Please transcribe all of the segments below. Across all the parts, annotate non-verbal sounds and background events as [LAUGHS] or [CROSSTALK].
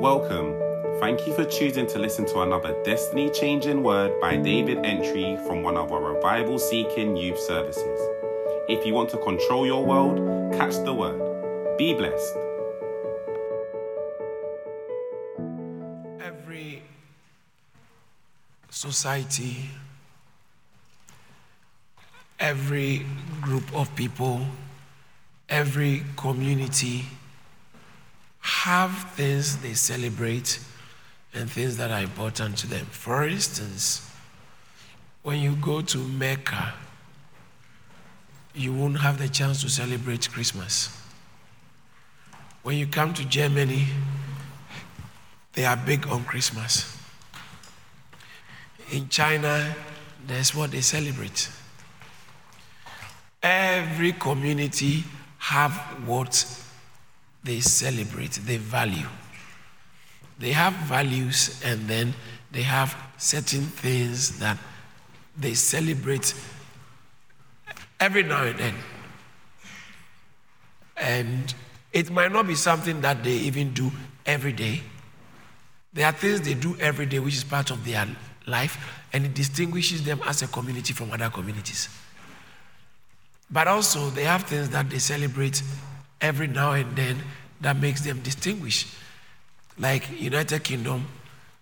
Welcome. Thank you for choosing to listen to another destiny changing word by David Entry from one of our revival seeking youth services. If you want to control your world, catch the word. Be blessed. Every society, every group of people, every community have things they celebrate and things that are important to them. For instance, when you go to Mecca, you won't have the chance to celebrate Christmas. When you come to Germany, they are big on Christmas. In China, that's what they celebrate. Every community have what they celebrate, they value. They have values and then they have certain things that they celebrate every now and then. And it might not be something that they even do every day. There are things they do every day which is part of their life and it distinguishes them as a community from other communities. But also, they have things that they celebrate every now and then that makes them distinguished. Like United Kingdom,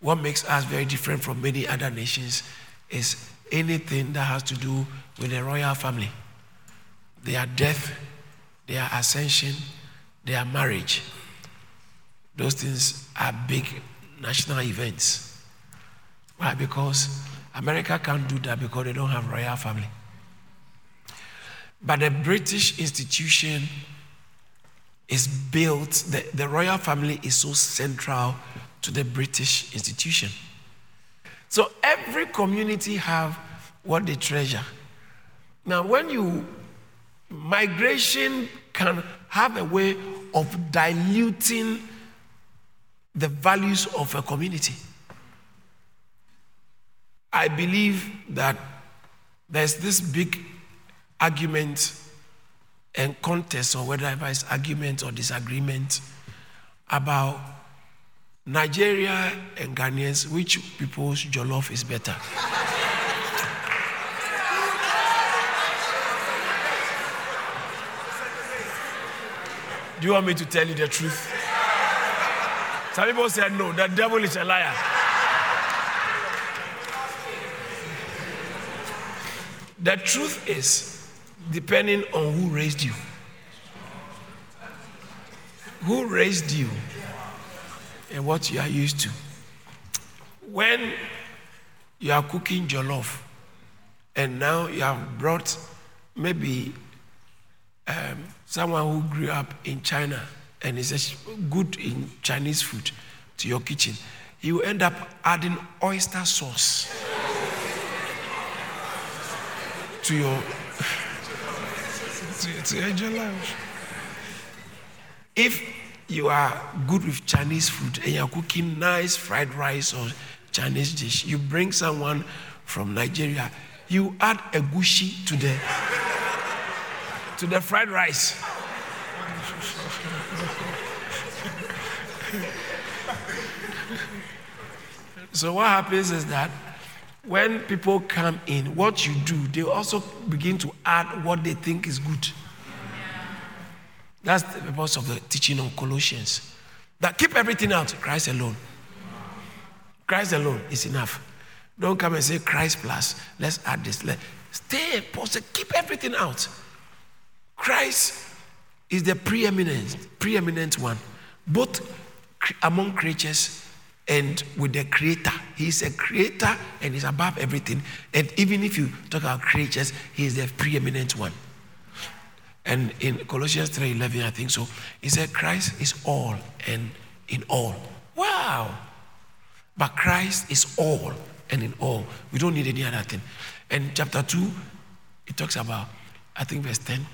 what makes us very different from many other nations is anything that has to do with the royal family. Their death, their ascension, their marriage. Those things are big national events. Why? Because America can't do that because they don't have royal family. But the British institution is built, the, the royal family is so central to the British institution. So every community have what they treasure. Now, when you migration can have a way of diluting the values of a community. I believe that there's this big argument and contest, or whether it's argument or disagreement, about Nigeria and Ghanaians, which people's jollof is better. Do you want me to tell you the truth? Some people said no, the devil is a liar. The truth is, depending on who raised you. Who raised you and what you are used to. When you are cooking jollof and now you have brought maybe um, someone who grew up in China and is good in Chinese food to your kitchen, you end up adding oyster sauce to your enjoy life. If you are good with Chinese food and you're cooking nice fried rice or Chinese dish, you bring someone from Nigeria, you add egusi to the to the fried rice. so what happens is that when people come in, what you do, they also begin to add what they think is good. That's the purpose of the teaching on Colossians. That keep everything out, Christ alone. Christ alone is enough. Don't come and say Christ plus. Let's add this. Let stay positive. Keep everything out. Christ is the preeminent, preeminent one, both among creatures and with the creator. He's a creator and he's above everything. And even if you talk about creatures, he is the preeminent one. And in Colossians 3:11, I think so, he said, Christ is all and in all. Wow. But Christ is all and in all. We don't need any other thing. And chapter 2, it talks about, I think verse 10,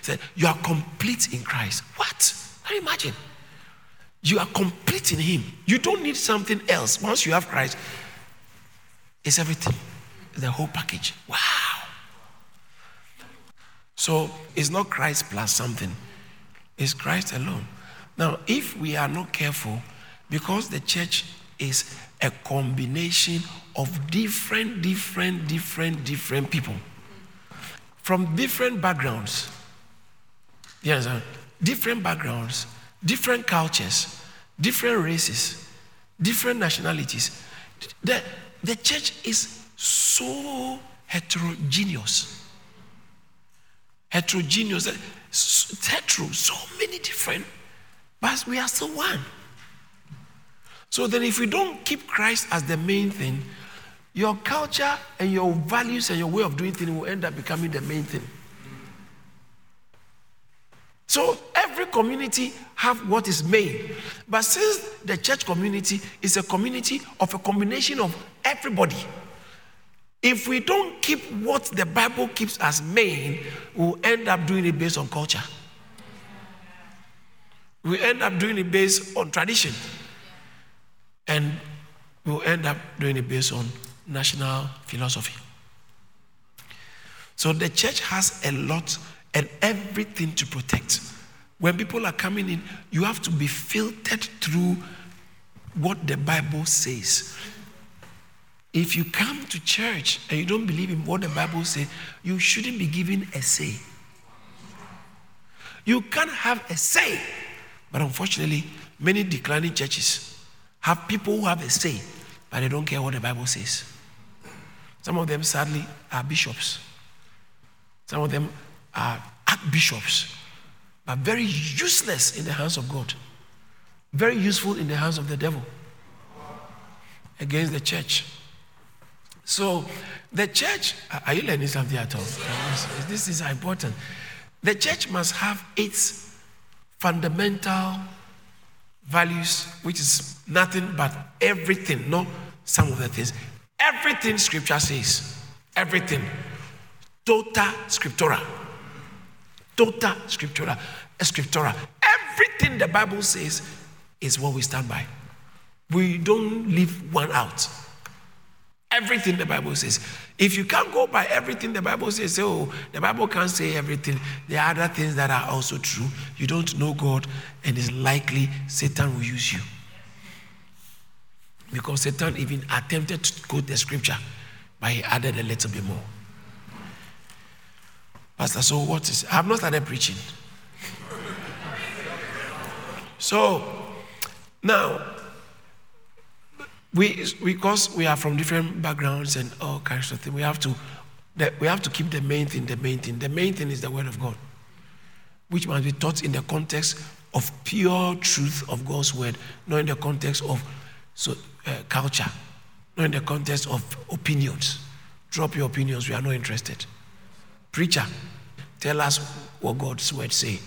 said, You are complete in Christ. What? Can you imagine? You are complete in Him. You don't need something else. Once you have Christ, it's everything, the whole package. Wow. So it's not Christ plus something, it's Christ alone. Now, if we are not careful, Because the church is a combination of different, different, different, different people from different backgrounds. Yes, different backgrounds, different cultures, different races, different nationalities. The, the church is so heterogeneous. Heterogeneous, hetero, so many different, but we are still one. So then, if we don't keep Christ as the main thing, your culture and your values and your way of doing things will end up becoming the main thing. So every community have what is main. But since the church community is a community of a combination of everybody, if we don't keep what the Bible keeps as main, we'll end up doing it based on culture. We end up doing it based on tradition. And we'll end up doing it based on national philosophy. So the church has a lot and everything to protect. When people are coming in, you have to be filtered through what the Bible says. If you come to church and you don't believe in what the Bible says, you shouldn't be given a say. You can't have a say. But unfortunately, many declining churches have people who have a say, but they don't care what the Bible says. Some of them, sadly, are bishops. Some of them are archbishops, but very useless in the hands of God, very useful in the hands of the devil against the church. So, the church, are you learning something at all? This is important. The church must have its fundamental values, which is nothing but everything, not some of the things. Everything scripture says, everything. Total scriptura. Total scriptura. Eh, scriptura. Everything the Bible says is what we stand by. We don't leave one out. Everything the Bible says. If you can't go by everything the Bible says, oh, the Bible can't say everything. There are other things that are also true. You don't know God, and it's likely Satan will use you. Because Satan even attempted to quote the scripture, but he added a little bit more. Pastor, so what is? I have not started preaching. So now we because we are from different backgrounds and all kinds of things, we have to we have to keep the main thing the main thing. The main thing is the word of God, which must be taught in the context of pure truth of God's word, not in the context of so, uh, culture, not in the context of opinions. Drop your opinions, we are not interested. Preacher, tell us what God's word say.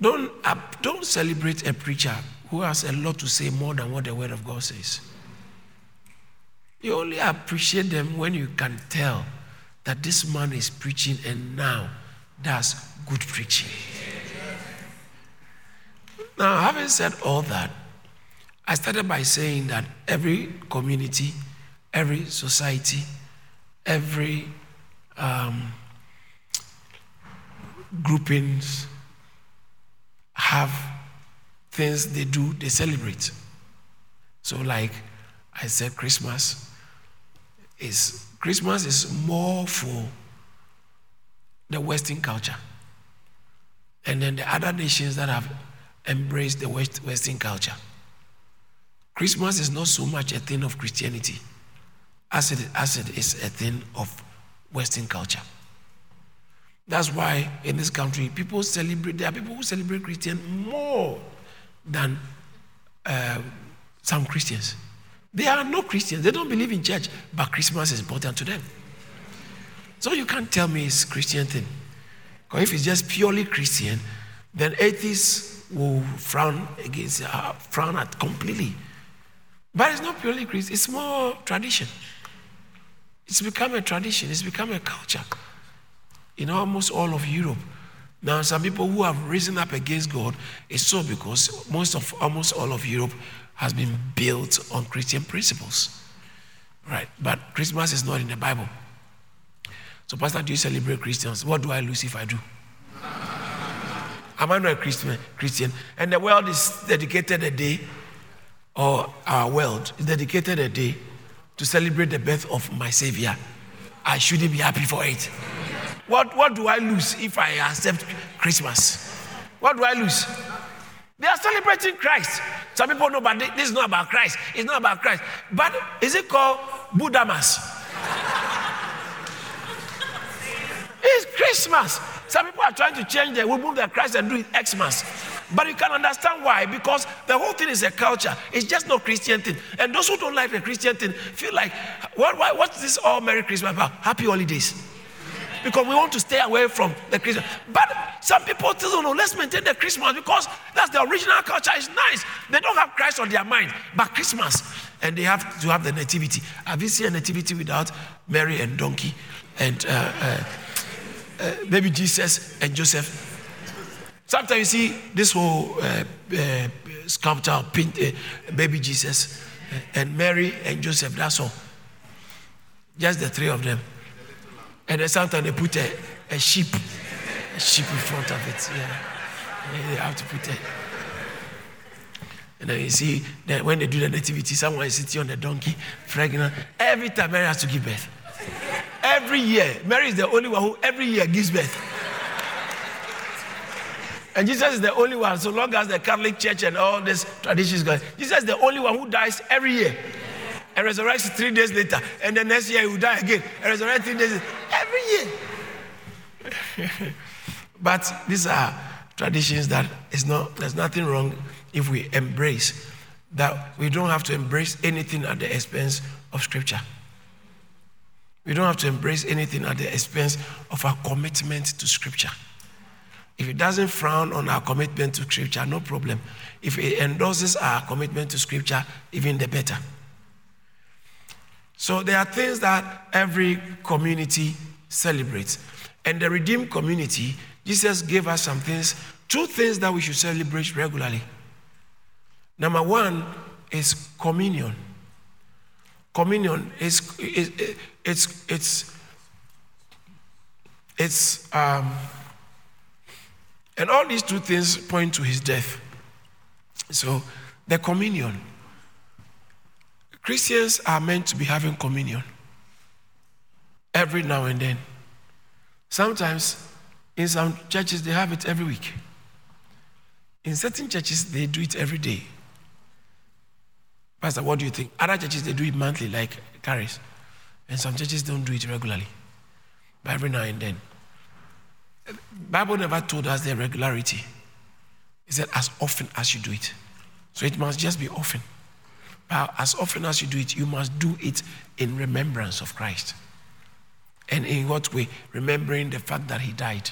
Don't, uh, don't celebrate a preacher who has a lot to say more than what the word of God says. You only appreciate them when you can tell that this man is preaching and now does good preaching. Now, having said all that, I started by saying that every community, every society, every um, groupings have things they do, they celebrate. So, like I said, Christmas is Christmas is more for the Western culture. And then the other nations that have embraced the West, Western culture. Christmas is not so much a thing of Christianity as it is a thing of Western culture. That's why in this country, people celebrate, there are people who celebrate Christian more than uh, some Christians. They are no Christians, they don't believe in church, but Christmas is important to them. So you can't tell me it's Christian thing. Because if it's just purely Christian, then atheists will frown against, uh, frown at completely. But it's not purely Christian, it's more tradition. It's become a tradition, it's become a culture in almost all of Europe. Now, some people who have risen up against God, it's so because most of almost all of Europe has been built on Christian principles. Right? But Christmas is not in the Bible. So, Pastor, do you celebrate Christians? What do I lose if I do? Am I not a Christian? Christian? And the world is dedicated a day, or our world is dedicated a day to celebrate the birth of my Savior. I shouldn't be happy for it. What, what do I lose if I accept Christmas? What do I lose? They are celebrating Christ. Some people know, but this is not about Christ. It's not about Christ. But is it called Budamas? it's Christmas. Some people are trying to change the, we move the Christ and do it Xmas. But you can understand why, because the whole thing is a culture. It's just no Christian thing. And those who don't like the Christian thing feel like, what, why, what's this all Merry Christmas about? Happy holidays. Because we want to stay away from the Christmas. But some people still don't know, let's maintain the Christmas because that's the original culture. It's nice. They don't have Christ on their mind, but Christmas. And they have to have the nativity. Have you seen a nativity without Mary and donkey and uh, uh, uh, Jesus and Joseph? Sometimes you see this whole uh, uh, sculpture, paint, uh, baby Jesus and Mary and Joseph, that's all. Just the three of them. And then sometimes they put a, a sheep, a sheep in front of it. Yeah. They have to put it. And then you see that when they do the nativity, someone is sitting on the donkey, pregnant. Every time Mary has to give birth. Every year. Mary is the only one who every year gives birth. And Jesus is the only one, so long as the Catholic Church and all these traditions go. Jesus is the only one who dies every year and resurrects three days later. And the next year he will die again and resurrect three days every year. [LAUGHS] but these are traditions that is not there's nothing wrong if we embrace that we don't have to embrace anything at the expense of scripture. We don't have to embrace anything at the expense of our commitment to scripture. If it doesn't frown on our commitment to Scripture, no problem. If it endorses our commitment to Scripture, even the better. So there are things that every community celebrates. And the redeemed community, Jesus gave us some things, two things that we should celebrate regularly. Number one is communion. Communion is, is it's it's it's um, and all these two things point to his death. So, the communion. Christians are meant to be having communion every now and then. Sometimes, in some churches, they have it every week. In certain churches, they do it every day. Pastor, what do you think? Other churches, they do it monthly, like Caris. And some churches don't do it regularly, but every now and then. Bible never told us the regularity. It said as often as you do it. So it must just be often. But as often as you do it, you must do it in remembrance of Christ. And in what way? Remembering the fact that he died.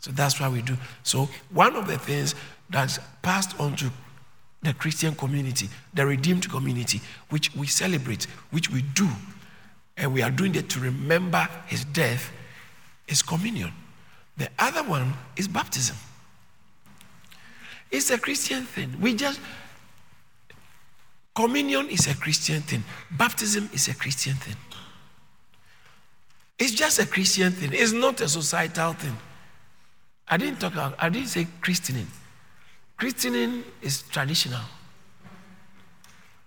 So that's why we do. So one of the things that's passed on to the Christian community, the redeemed community, which we celebrate, which we do, and we are doing it to remember his death is communion. The other one is baptism. It's a Christian thing. We just, communion is a Christian thing, baptism is a Christian thing. It's just a Christian thing, it's not a societal thing. I didn't talk about, I didn't say christening. Christening is traditional.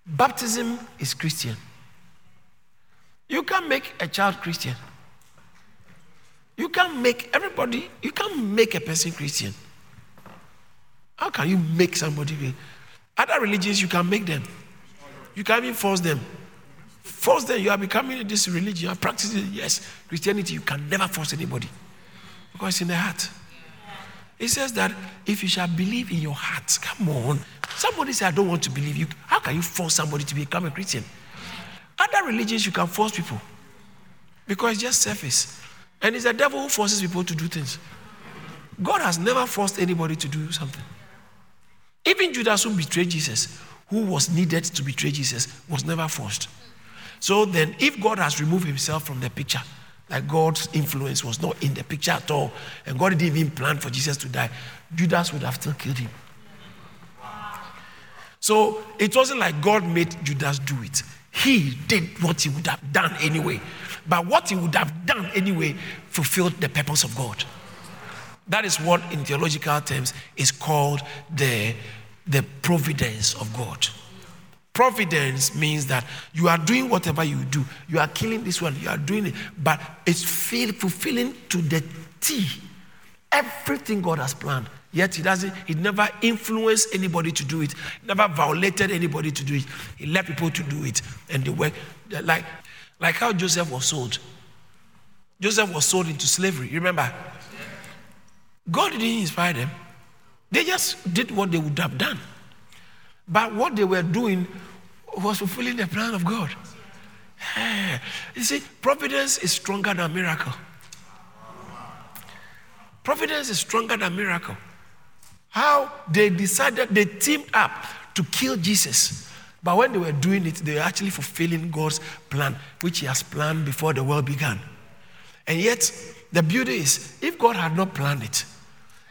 Baptism is Christian. You can make a child Christian. You can't make everybody, you can't make a person Christian. How can you make somebody? Other religions, you can make them. You can't even force them. Force them, you are becoming this religion, you are practicing, yes. Christianity, you can never force anybody because it's in the heart. It says that if you shall believe in your heart, come on. Somebody say, I don't want to believe you. How can you force somebody to become a Christian? Other religions, you can force people because it's just surface. And it's the devil who forces people to do things. God has never forced anybody to do something. Even Judas, who betrayed Jesus, who was needed to betray Jesus, was never forced. So then, if God has removed himself from the picture, like God's influence was not in the picture at all, and God didn't even plan for Jesus to die, Judas would have still killed him. So it wasn't like God made Judas do it. He did what he would have done anyway. But what he would have done anyway fulfilled the purpose of God. That is what, in theological terms, is called the, the providence of God. Providence means that you are doing whatever you do. You are killing this one, you are doing it, but it's fulfilling to the T everything God has planned. Yet he doesn't, he never influenced anybody to do it, never violated anybody to do it. He let people to do it. And they were like, like how Joseph was sold. Joseph was sold into slavery. Remember? God didn't inspire them. They just did what they would have done. But what they were doing was fulfilling the plan of God. Eh, you see, providence is stronger than miracle. Providence is stronger than miracle. How they decided, they teamed up to kill Jesus. But when they were doing it, they were actually fulfilling God's plan, which He has planned before the world began. And yet, the beauty is, if God had not planned it,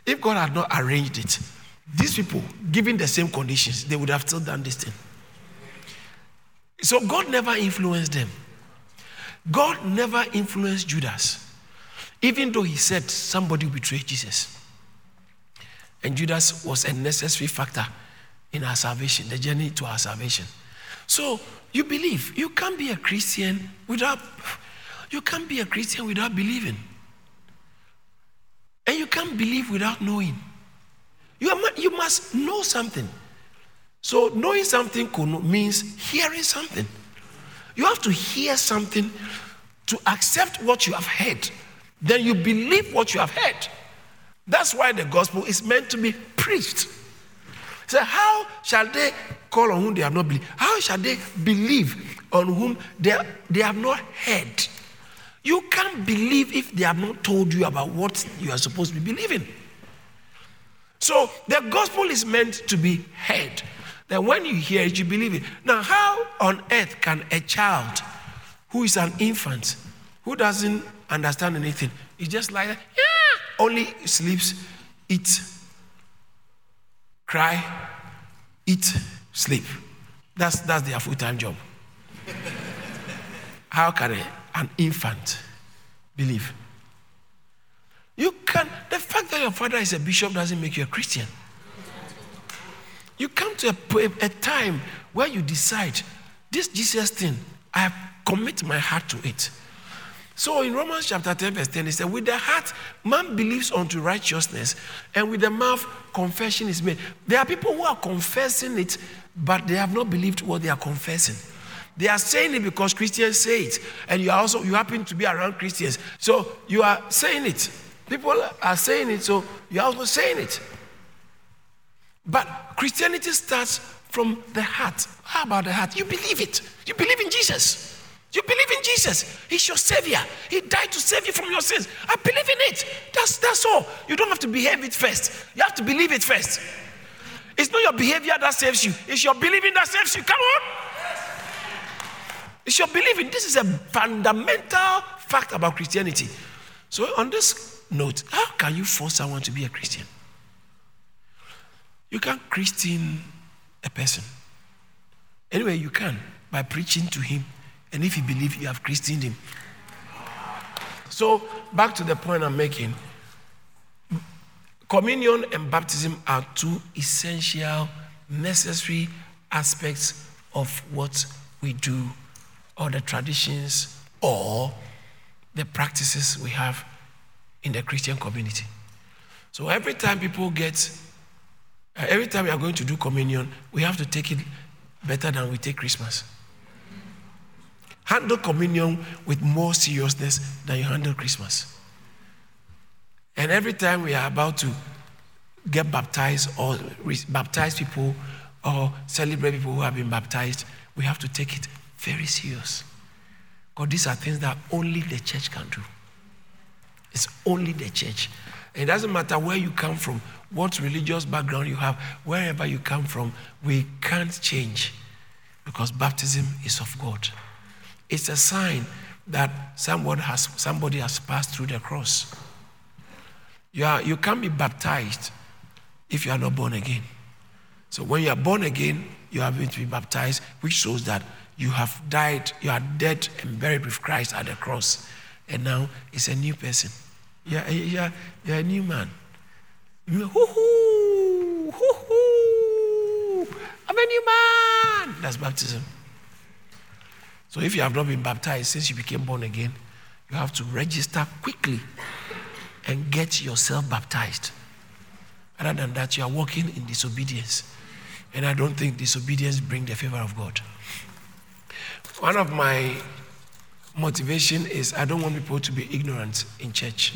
if God had not arranged it, these people, given the same conditions, they would have still done this thing. So God never influenced them. God never influenced Judas, even though he said somebody betrayed Jesus. And Judas was a necessary factor in our salvation, the journey to our salvation. So you believe. You can't be a Christian without you can't be a Christian without believing. And you can't believe without knowing. You, are, you must know something. So, knowing something means hearing something. You have to hear something to accept what you have heard. Then you believe what you have heard. That's why the gospel is meant to be preached. So, how shall they call on whom they have not believed? How shall they believe on whom they, they have not heard? You can't believe if they have not told you about what you are supposed to be believing. So the gospel is meant to be heard. That when you hear it, you believe it. Now, how on earth can a child who is an infant, who doesn't understand anything, is just like that, yeah, only sleeps, eats, cry, eat, sleep. That's, that's their full time job. How can a, an infant believe? You can, the fact that your father is a bishop doesn't make you a Christian. You come to a, a, time where you decide, this Jesus thing, I commit my heart to it. So in Romans chapter 10, verse 10, it said, With the heart, man believes unto righteousness, and with the mouth, confession is made. There are people who are confessing it, but they have not believed what they are confessing. They are saying it because Christians say it, and you are also you happen to be around Christians. So you are saying it. People are saying it, so you're also saying it. But Christianity starts from the heart. How about the heart? You believe it. You believe in Jesus. You believe in Jesus. He's your savior. He died to save you from your sins. I believe in it. That's, that's all. You don't have to behave it first. You have to believe it first. It's not your behavior that saves you, it's your believing that saves you. Come on. It's your believing. This is a fundamental fact about Christianity. So, on this note, how can you force someone to be a Christian? You can't Christian a person. Anyway, you can by preaching to him. And if you believe, you have christened him. So, back to the point I'm making. Communion and baptism are two essential, necessary aspects of what we do, or the traditions, or the practices we have in the Christian community. So every time people get, uh, every time we are going to do communion, we have to take it better than we take Christmas. Handle communion with more seriousness than you handle Christmas. And every time we are about to get baptized or baptize people or celebrate people who have been baptized, we have to take it very serious. Because these are things that only the church can do. It's only the church. It doesn't matter where you come from, what religious background you have, wherever you come from, we can't change because baptism is of God. It's a sign that somebody has, somebody has passed through the cross. You, are, you can't be baptized if you are not born again. So when you are born again, you are going to be baptized, which shows that you have died, you are dead and buried with Christ at the cross. And now it's a new person. You're, you're, you're a new man. You hoo hoo, hoo hoo. I'm a new man. That's baptism. So if you have not been baptized since you became born again, you have to register quickly and get yourself baptized. Other than that, you are walking in disobedience. And I don't think disobedience brings the favor of God. One of my motivation is I don't want people to be ignorant in church.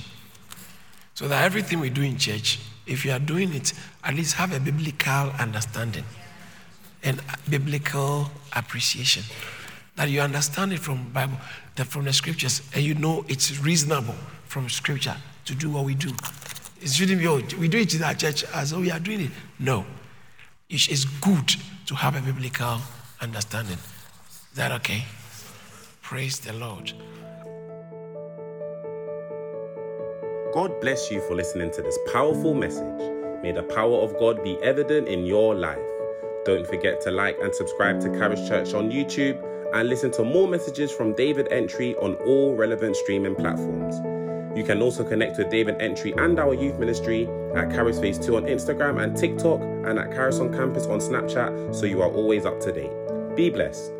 So that everything we do in church, if you are doing it, at least have a biblical understanding and biblical appreciation. That you understand it from Bible, that from the scriptures, and you know it's reasonable from scripture to do what we do. It shouldn't be, oh, we do it in our church as though we are doing it. No. It's good to have a biblical understanding. Is that okay? Praise the Lord. God bless you for listening to this powerful message. May the power of God be evident in your life. Don't forget to like and subscribe to Caris Church on YouTube and listen to more messages from David Entry on all relevant streaming platforms. You can also connect with David Entry and our youth ministry at Caris Phase 2 on Instagram and TikTok and at Caris on Campus on Snapchat so you are always up to date. Be blessed.